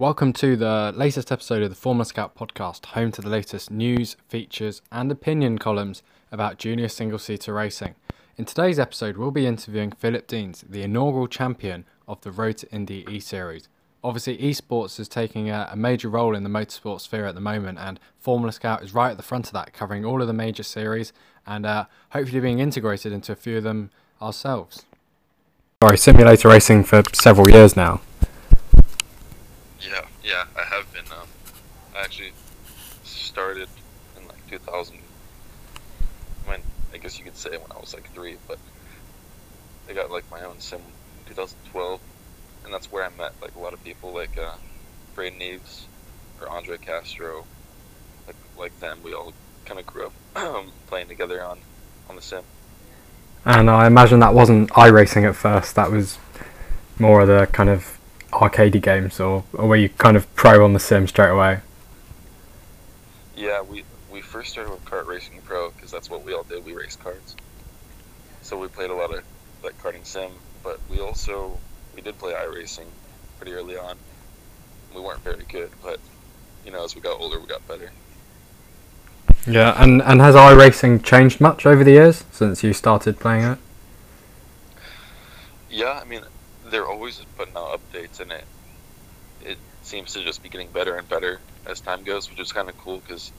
Welcome to the latest episode of the Formula Scout podcast, home to the latest news, features, and opinion columns about junior single seater racing. In today's episode, we'll be interviewing Phillippe Denes, the inaugural champion of the Road to Indy E Series. Obviously, esports is taking a, a, major role in the motorsport sphere at the moment, and Formula Scout is right at the front of that, covering all of the major series and uh, hopefully being integrated into a few of them ourselves. Sorry, simulator racing for several years now. Yeah, I have been. Um, I actually started in like 2000. When I guess you could say when I was like three, but I got like my own sim in 2012 and that's where I met like a lot of people like uh, Braden Eves or Andre Castro, like like them. We all kind of grew up playing together on on the sim. And I imagine that wasn't iRacing at first. That was more of the kind of arcadey games, or, or were you kind of pro on the sim straight away? Yeah, we we first started with Kart Racing Pro because that's what we all did. We raced karts, so we played a lot of like karting sim. But we also we did play iRacing pretty early on. We weren't very good, but you know, as we got older, we got better. Yeah, and and has iRacing changed much over the years since you started playing it? Yeah, I mean, they're always putting out updates, and it it seems to just be getting better and better as time goes, which is kind of cool because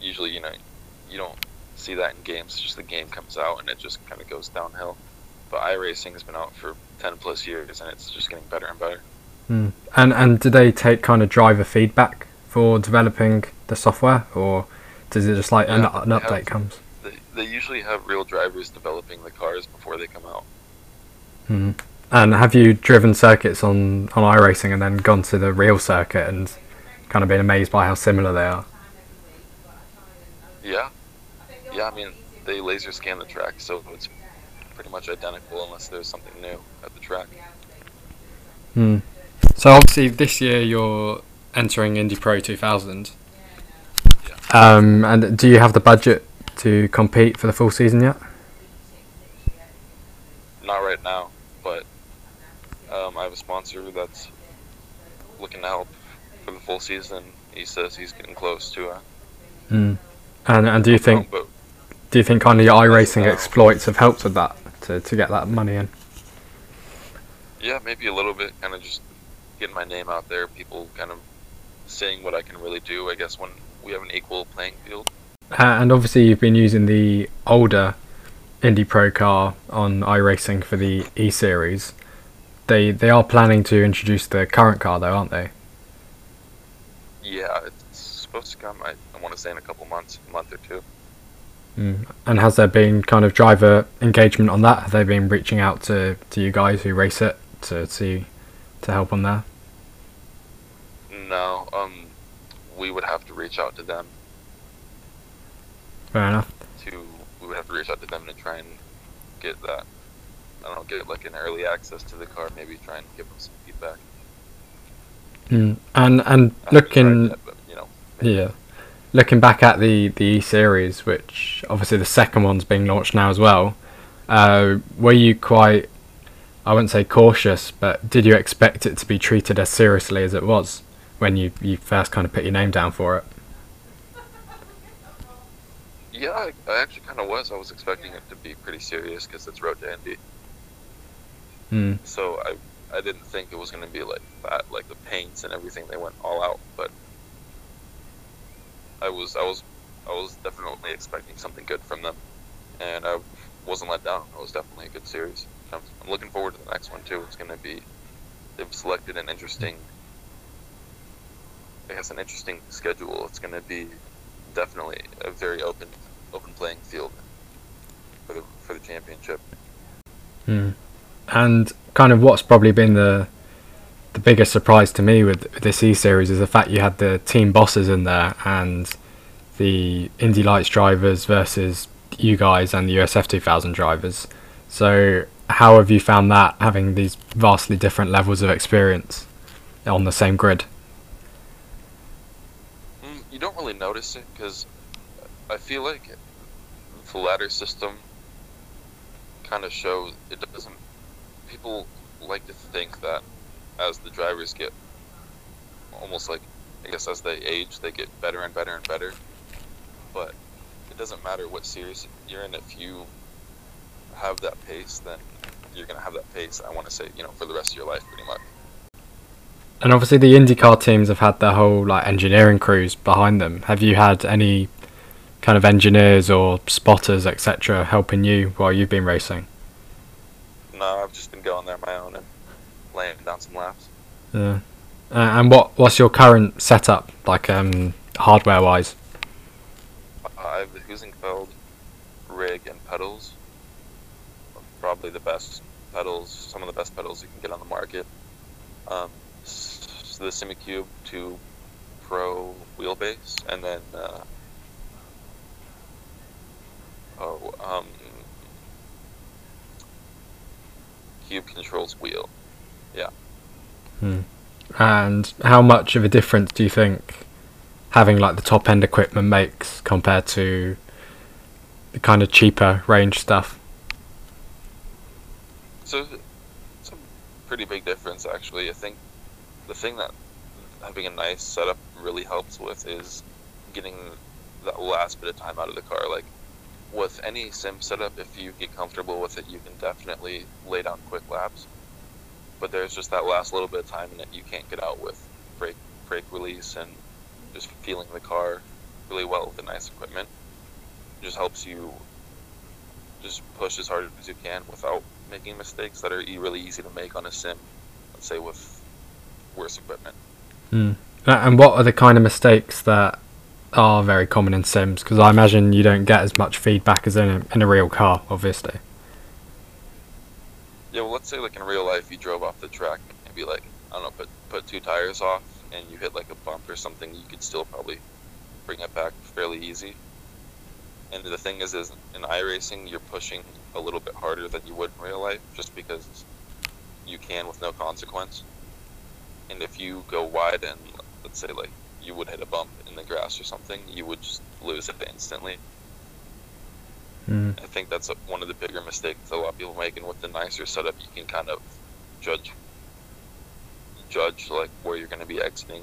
usually, you know, you don't see that in games. It's just the game comes out and it just kind of goes downhill. But iRacing has been out for 10 plus years and it's just getting better and better. Mm. And and do they take kind of driver feedback for developing the software or does it just like yeah, an, an update have, comes? They, they usually have real drivers developing the cars before they come out. Mm. And have you driven circuits on, on iRacing and then gone to the real circuit and kind of been amazed by how similar they are? Yeah. Yeah, I mean, they laser scan the track, so it's pretty much identical unless there's something new at the track. Hmm. So obviously this year you're entering Indy Pro 2000. Yeah. Um, and do you have the budget to compete for the full season yet? Not right now, um, I have a sponsor that's looking to help for the full season. He says he's getting close to it. Hmm. And and do you think do you think kind of your iRacing exploits have helped with that? to, to get that money in? Yeah, maybe a little bit. Kind of just getting my name out there. People kind of seeing what I can really do. I guess when we have an equal playing field. Uh, and obviously, you've been using the older Indy Pro car on iRacing for the E Series. They they are planning to introduce the current car though, aren't they? Yeah, it's supposed to come. I, I want to say in a couple months, a month or two. Mm. And has there been kind of driver engagement on that? Have they been reaching out to, to you guys who race it to see to help on there? No, um, we would have to reach out to them. Fair enough. To we would have to reach out to them to try and get that. I don't know, get like an early access to the car. Maybe try and give them some feedback. Mm. And and looking, yet, but, you know, yeah looking back at the the E series, which obviously the second one's being launched now as well, uh, were you quite, I wouldn't say cautious, but did you expect it to be treated as seriously as it was when you you first kind of put your name down for it? Yeah, I, I actually kind of was. I was expecting it to be pretty serious because it's Road to Indy. Mm. So I I didn't think it was going to be like that, like the paints and everything. They went all out, but I was I was I was definitely expecting something good from them, and I wasn't let down. It was definitely a good series. I'm, I'm looking forward to the next one too. It's going to be they've selected an interesting, I guess, an interesting schedule. It's going to be definitely a very open open playing field for the for the championship. Hmm. And kind of what's probably been the the biggest surprise to me with, this E series is the fact you had the team bosses in there and the Indy Lights drivers versus you guys and the USF 2000 drivers. So, how have you found that having these vastly different levels of experience on the same grid? Mm, you don't really notice it because I feel like the ladder system kind of shows it doesn't. People like to think that as the drivers get almost like I guess as they age, they get better and better and better. But it doesn't matter what series you're in. If you have that pace, then you're gonna have that pace. I want to say, you know, for the rest of your life, pretty much. And obviously, the IndyCar teams have had their whole like engineering crews behind them. Have you had any kind of engineers or spotters, etc., helping you while you've been racing? No, I've just been going there on my own and laying down some laps. Yeah. Uh, and what what's your current setup like um, hardware wise? I have the Heusinkveld rig and pedals. Probably the best pedals, some of the best pedals you can get on the market. Um, s- the Simucube 2 Pro wheelbase, and then uh, oh, um, Cube Controls wheel. Yeah. Hmm. And how much of a difference do you think having like the top end equipment makes compared to the kind of cheaper range stuff? So it's a pretty big difference, actually. I think the thing that having a nice setup really helps with is getting that last bit of time out of the car. Like with any sim setup, if you get comfortable with it, you can definitely lay down quick laps. But there's just that last little bit of time that you can't get out with brake brake release and just feeling the car really well with the nice equipment. It just helps you just push as hard as you can without making mistakes that are really easy to make on a sim. Let's say with worse equipment. Uh, And what are the kind of mistakes that are very common in Sims? Because I imagine you don't get as much feedback as in a, in a real car, obviously. Yeah, well, let's say like in real life, you drove off the track, maybe like I don't know, put put two tires off, and you hit like a bump or something. You could still probably bring it back fairly easy. And the thing is, is in iRacing, you're pushing a little bit harder than you would in real life, just because you can with no consequence. And if you go wide and let's say like you would hit a bump the grass or something, you would just lose it instantly. Mm. I think that's a, one of the bigger mistakes a lot of people make, and with the nicer setup, you can kind of judge judge like where you're going to be exiting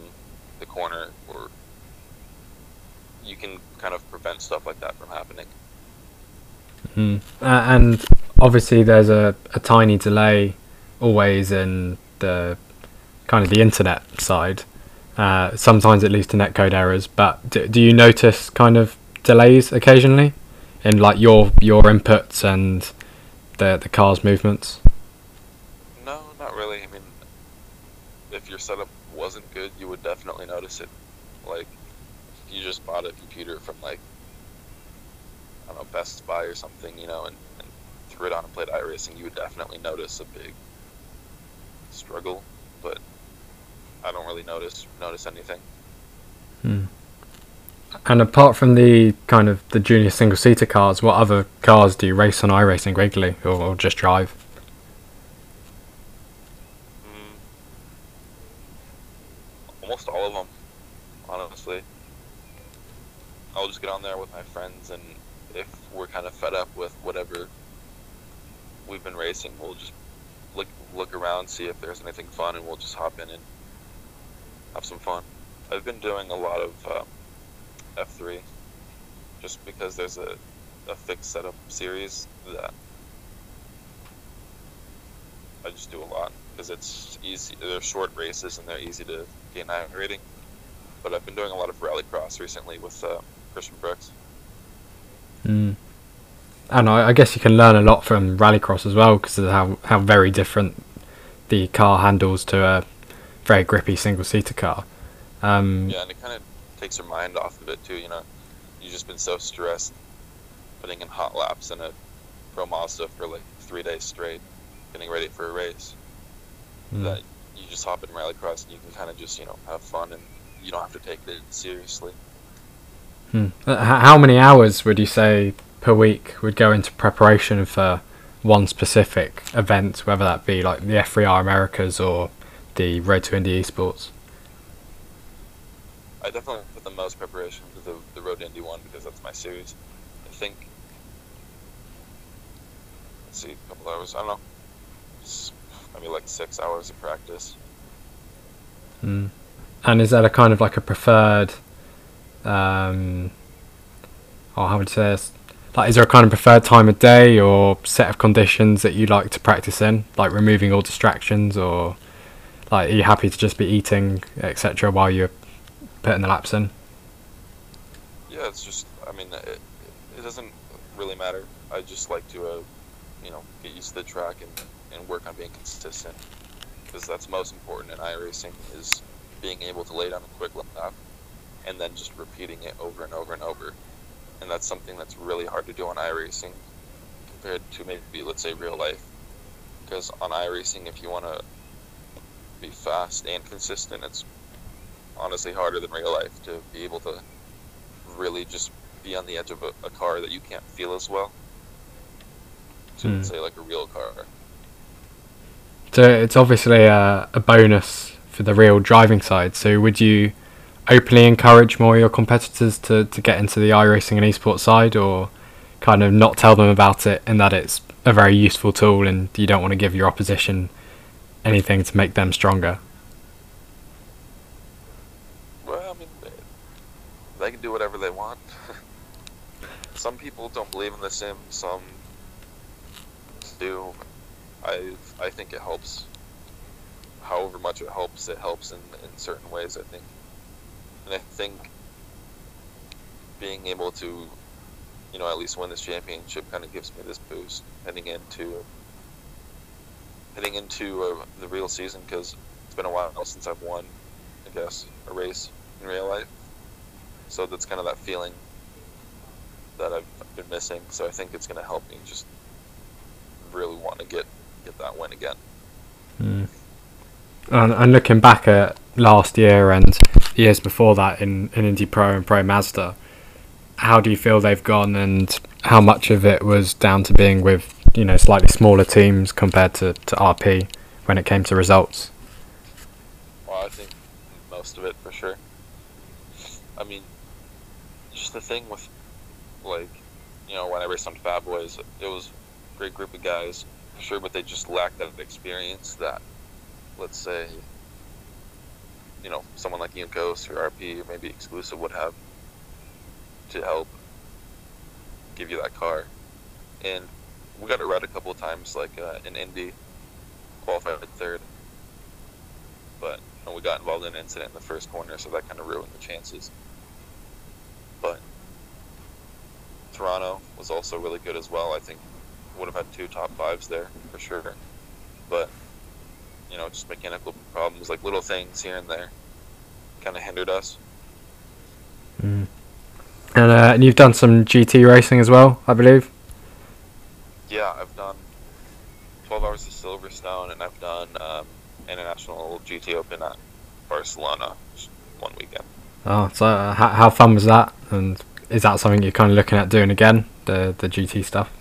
the corner, or you can kind of prevent stuff like that from happening. Mm. Uh, and obviously, there's a, a tiny delay always in the kind of the internet side. Uh, sometimes it leads to netcode errors, but do, do you notice kind of delays occasionally in like your your inputs and the the car's movements? No, not really. I mean, if your setup wasn't good, you would definitely notice it. Like, if you just bought a computer from like I don't know Best Buy or something, you know, and, and threw it on and played iRacing, you would definitely notice a big struggle. But I don't really notice notice anything. Hmm. And apart from the kind of the junior single seater cars, what other cars do you race on iRacing regularly, or, or just drive? Mm. Almost all of them, honestly. I'll just get on there with my friends, and if we're kind of fed up with whatever we've been racing, we'll just look look around, see if there's anything fun, and we'll just hop in and have some fun. I've been doing a lot of um, F3, just because there's a, a fixed setup series that I just do a lot because it's easy. They're short races and they're easy to gain high rating. But I've been doing a lot of rallycross recently with uh, Christian Brooks. Mm. And I, I guess you can learn a lot from rallycross as well because of how, how very different the car handles to a very grippy single seater car. Um, Yeah, and it kind of takes your mind off of it too. You know, you've just been so stressed putting in hot laps in a Pro Mazda for like three days straight, getting ready for a race. mm. That you just hop in rallycross and you can kind of just you know have fun and you don't have to take it seriously. Hmm. Uh, How many hours would you say per week would go into preparation for one specific event, whether that be like the F3R Americas or the Road to Indy Esports? I definitely put the most preparation into the, the Road to Indy one because that's my series. I think. Let's see, a couple hours. I don't know. Maybe like six hours of practice. Mm. And is that a kind of like a preferred, um, or how would you say this? Like, is there a kind of preferred time of day or set of conditions that you like to practice in, like removing all distractions, or like are you happy to just be eating, etc., while you're putting the laps in? Yeah, it's just. I mean, it, it doesn't really matter. I just like to, uh, you know, get used to the track and, and work on being consistent because that's most important in iRacing is being able to lay down a quick lap and then just repeating it over and over and over. And that's something that's really hard to do on iRacing compared to maybe, let's say, real life. Because on iRacing, if you want to be fast and consistent, it's honestly harder than real life to be able to really just be on the edge of a, a car that you can't feel as well. To Hmm. say like a real car. So it's obviously a, a bonus for the real driving side. So would you openly encourage more of your competitors to, to get into the iRacing and esports side, or kind of not tell them about it and that it's a very useful tool and you don't want to give your opposition anything to make them stronger? Well, I mean, they, can do whatever they want. some people don't believe in the sim. Some do. I I think it helps. However much it helps, it helps in, in certain ways. I think, and I think being able to, you know, at least win this championship kind of gives me this boost heading into heading into uh, the real season because it's been a while since I've won, I guess, a race in real life. So that's kind of that feeling that I've been missing. So I think it's going to help me just really want to get get that win again. Mm. And, and looking back at last year and years before that in, in Indy Pro and Pro Mazda, how do you feel they've gone and how much of it was down to being with, you know, slightly smaller teams compared to, to RP when it came to results? Well, I think most of it for sure. I mean, just the thing with, like, you know, when I raced on Fat Boys, it was a great group of guys, for sure, but they just lacked that experience that, let's say, you know, someone like Ian or RP or maybe Exclusive would have to help give you that car. And we got it right a couple of times, like uh, in Indy, qualified third but you know, we got involved in an incident in the first corner, so that kind of ruined the chances. But Toronto was also really good as well. I think would have had two top fives there for sure. But you know, just mechanical problems, like little things here and there, kind of hindered us. Mm. And, uh, and you've done some GT racing as well, I believe? Yeah, I've done 12 hours of Silverstone, and I've done um, International GT Open at Barcelona one weekend. Oh, so uh, how, how fun was that? And is that something you're kind of looking at doing again, the, the GT stuff?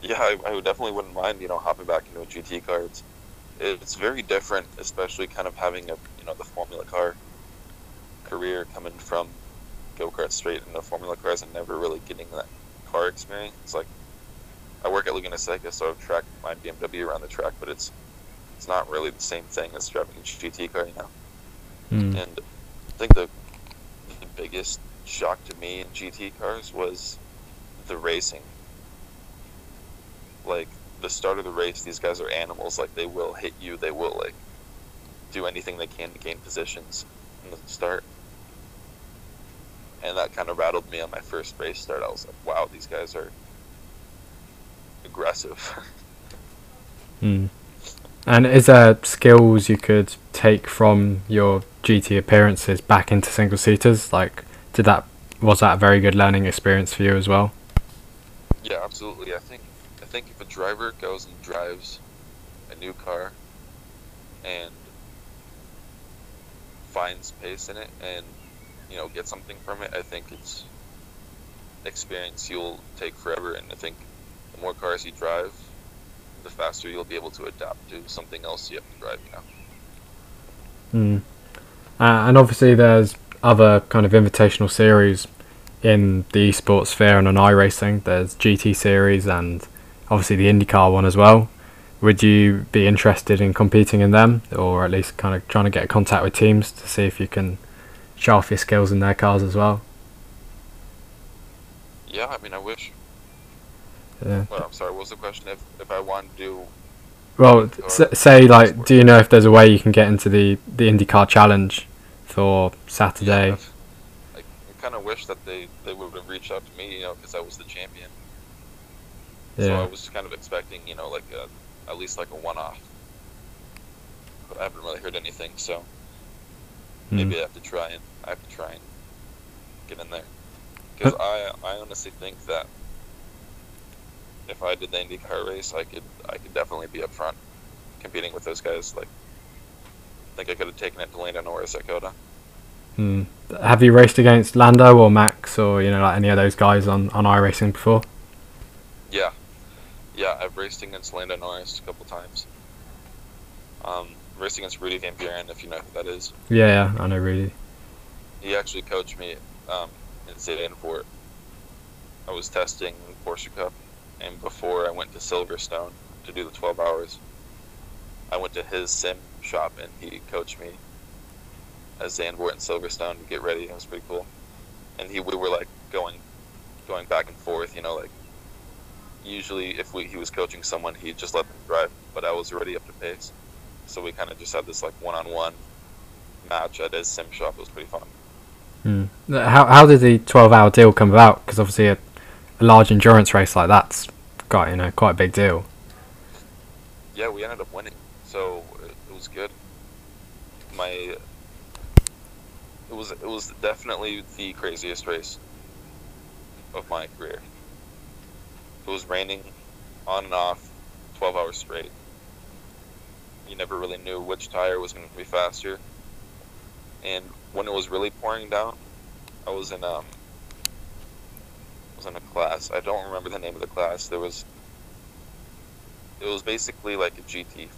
Yeah, I, I would definitely wouldn't mind, you know, hopping back into a GT car. It's, it's very different, especially kind of having a, you know, the Formula car career coming from go kart straight into Formula cars and never really getting that car experience. It's like I work at Laguna Seca, so I've tracked my BMW around the track, but it's it's not really the same thing as driving a GT car, you know. Mm. And I think the the biggest shock to me in GT cars was the racing. Like the start of the race, these guys are animals. Like they will hit you. They will like do anything they can to gain positions in the start. And that kind of rattled me on my first race start. I was like, wow, these guys are aggressive. Mm. And is there skills you could take from your GT appearances back into single seaters? Like, did that was that a very good learning experience for you as well? Yeah, absolutely. I think I think if a driver goes and drives a new car and finds pace in it and you know gets something from it, I think it's experience you'll take forever. And I think the more cars you drive, the faster you'll be able to adapt to something else you have to drive. Know. Mm. Uh, and obviously, there's other kind of invitational series in the esports sphere and on iRacing. There's GT series and obviously the IndyCar one as well. would you be interested in competing in them, or at least kind of trying to get in contact with teams to see if you can show off your skills in their cars as well? Yeah, I mean, I wish. Yeah. Well, I'm sorry. What was the question? If if I want to do Well, s- say like, do you know if there's a way you can get into the the IndyCar Challenge for Saturday? Yeah, I, I kind of wish that they, they would have reached out to me, you know, because I was the champion. Yeah. So I was kind of expecting, you know, like a, at least like a one-off. But I haven't really heard anything, so Hmm. maybe I have to try and I have to try and get in there. Because I I honestly think that if I did the IndyCar race, I could I could definitely be up front, competing with those guys. Like, I think I could have taken it to Lando Norris at COTA. Hmm. Have you raced against Lando or Max or you know like any of those guys on on iRacing before? Yeah, yeah. I've raced against Lando Norris a couple times. Um, raced against Rudy Van Buren, if you know who that is. Yeah, yeah, I know Rudy. He actually coached me um, in Zandvoort. I was testing Porsche Cup, and before I went to Silverstone to do the 12 hours, I went to his sim shop and he coached me at Zandvoort and Silverstone to get ready. It was pretty cool. And he we were like going going back and forth, you know, like usually if we, he was coaching someone, he'd just let them drive, but I was already up to pace. So we kind of just had this like one-on-one match at his sim shop. It was pretty fun. Hmm. How how did the twelve hour deal come about? Because obviously a, a large endurance race like that's got you know quite a big deal. yeah, we ended up winning, so it, was good. My it was it was definitely the craziest race of my career. It was raining on and off, twelve hours straight. You never really knew which tire was going to be faster. And when it was really pouring down, I was in um was in a class. I don't remember the name of the class. There was it was basically like a GT.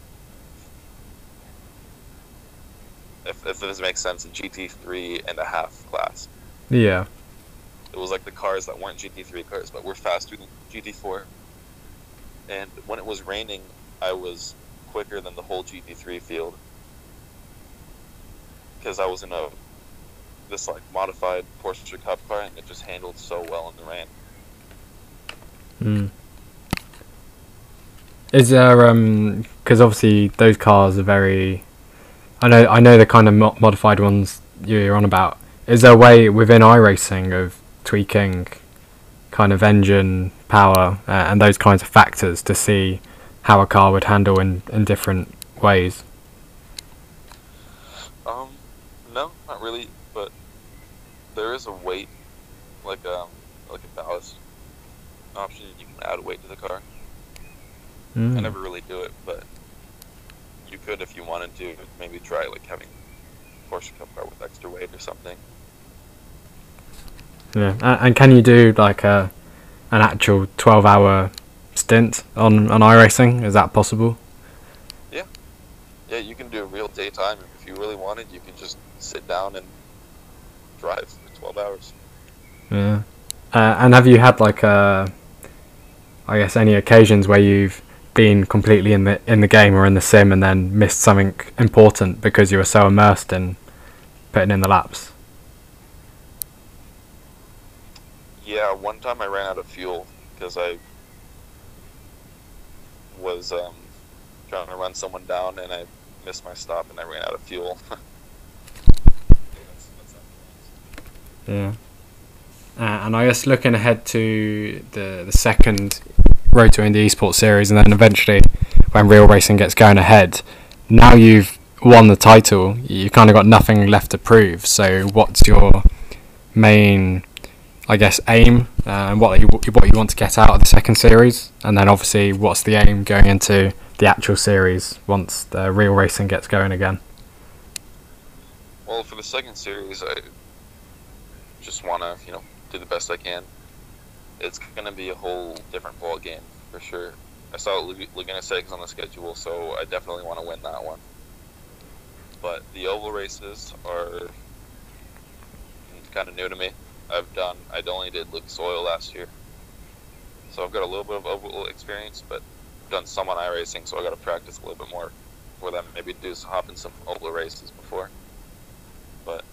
If, if this makes sense, a GT three and a half class. Yeah. It was like the cars that weren't GT three cars, but were faster than GT four. And when it was raining, I was quicker than the whole GT three field because I was in a this like modified Porsche Cup car, and it just handled so well in the rain. Hmm. Is there um because obviously those cars are very, I know I know the kind of mo- modified ones you're on about. Is there a way within iRacing of tweaking kind of engine power uh, and those kinds of factors to see how a car would handle in, in different ways? Um, no, not really, but there is a weight, like um, like a ballast option. Can add weight to the car. I Mm. never really do it, but you could if you wanted to. Maybe try like having a Porsche Cup car with extra weight or something. Yeah, and, and can you do like a an actual twelve hour stint on on iRacing? Is that possible? Yeah, yeah, you can do a real daytime if you really wanted. You could just sit down and drive for 12 hours. Yeah. Uh, and have you had like uh, I guess any occasions where you've been completely in the in the game or in the sim and then missed something important because you were so immersed in putting in the laps? Yeah, one time I ran out of fuel because I was um, trying to run someone down and I missed my stop and I ran out of fuel. Yeah. Uh, and I guess looking ahead to the the second Road to Indy Esports Series, and then eventually when real racing gets going ahead, now you've won the title, you've kind of got nothing left to prove. So what's your main, I guess, aim, uh, and what you what you want to get out of the second series, and then obviously what's the aim going into the actual series once the real racing gets going again? well, for the second series, I just want to, you know, do the best I can. It's to be a whole different ball game for sure. I saw Lag- Laguna Seca's on the schedule, so I definitely want to win that one. But the oval races are kind of new to me. I've done, I only did Lucas Oil last year, so I've got a little bit of oval experience, but I've done some on iRacing, so I got to practice a little bit more for them. Maybe do some, hop in some oval races before. But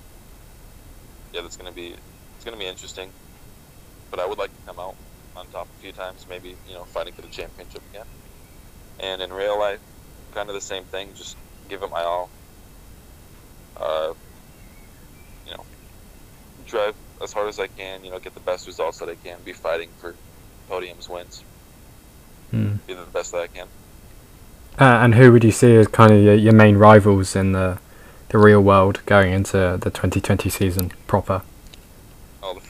yeah, that's gonna be it's gonna be interesting. But I would like to come out on top a few times, maybe you know fighting for the championship again. And in real life, kind of the same thing. Just give it my all. Uh, you know, drive as hard as I can. You know, get the best results that I can. Be fighting for podiums, wins. Hmm. Be the best that I can. Uh, and who would you see as kind of your, your main rivals in the the real world going into the 2020 season proper?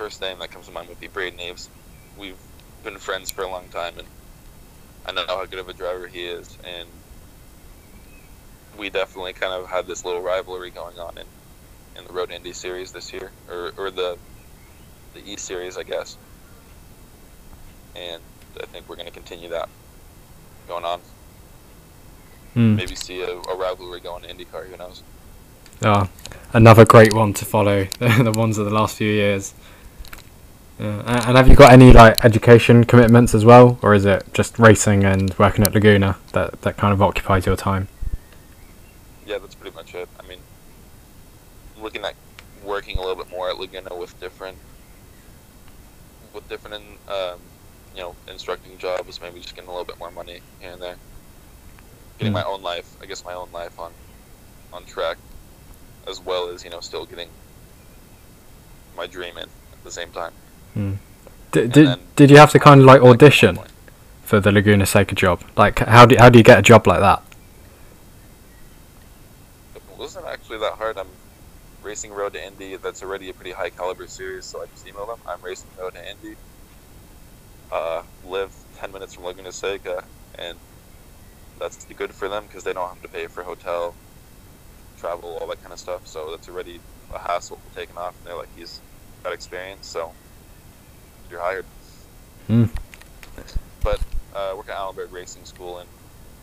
First name that comes to mind would be Braden Eves. We've been friends for a long time, and I know how good of a driver he is, and we definitely kind of had this little rivalry going on in, in the Road Indy series this year, or, or the the E series, I guess. And I think we're going to continue that going on. Hmm. Maybe see a, a rivalry going to IndyCar. Who knows? Oh, another great one to follow. the ones of the last few years. Yeah. And have you got any like education commitments as well, or is it just racing and working at Laguna that that kind of occupies your time? yeah, that's pretty much it. I mean, looking at working a little bit more at Laguna with different, with different, um, you know, instructing jobs, maybe just getting a little bit more money here and there. Getting Mm. my own life, I guess, my own life on, on track, as well as you know, still getting my dream in at the same time. Did then- did you have to kind of like Like, audition for the Laguna Seca job? Like how do how do you get a job like that? It wasn't actually that hard. I'm racing Road to Indy. That's already a pretty high caliber series, so I just emailed them. I'm racing Road to Indy. Uh, live 10 minutes from Laguna Seca, and that's good for them because they don't have to pay for hotel, travel, all that kind of stuff. So that's already a hassle taken off. And they're like, he's got experience, so you're hired. Hmm. But uh, I work at Allen Berg Racing School, and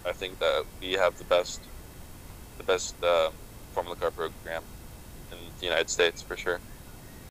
I think that we have the best, the best uh, Formula Car program in the United States for sure.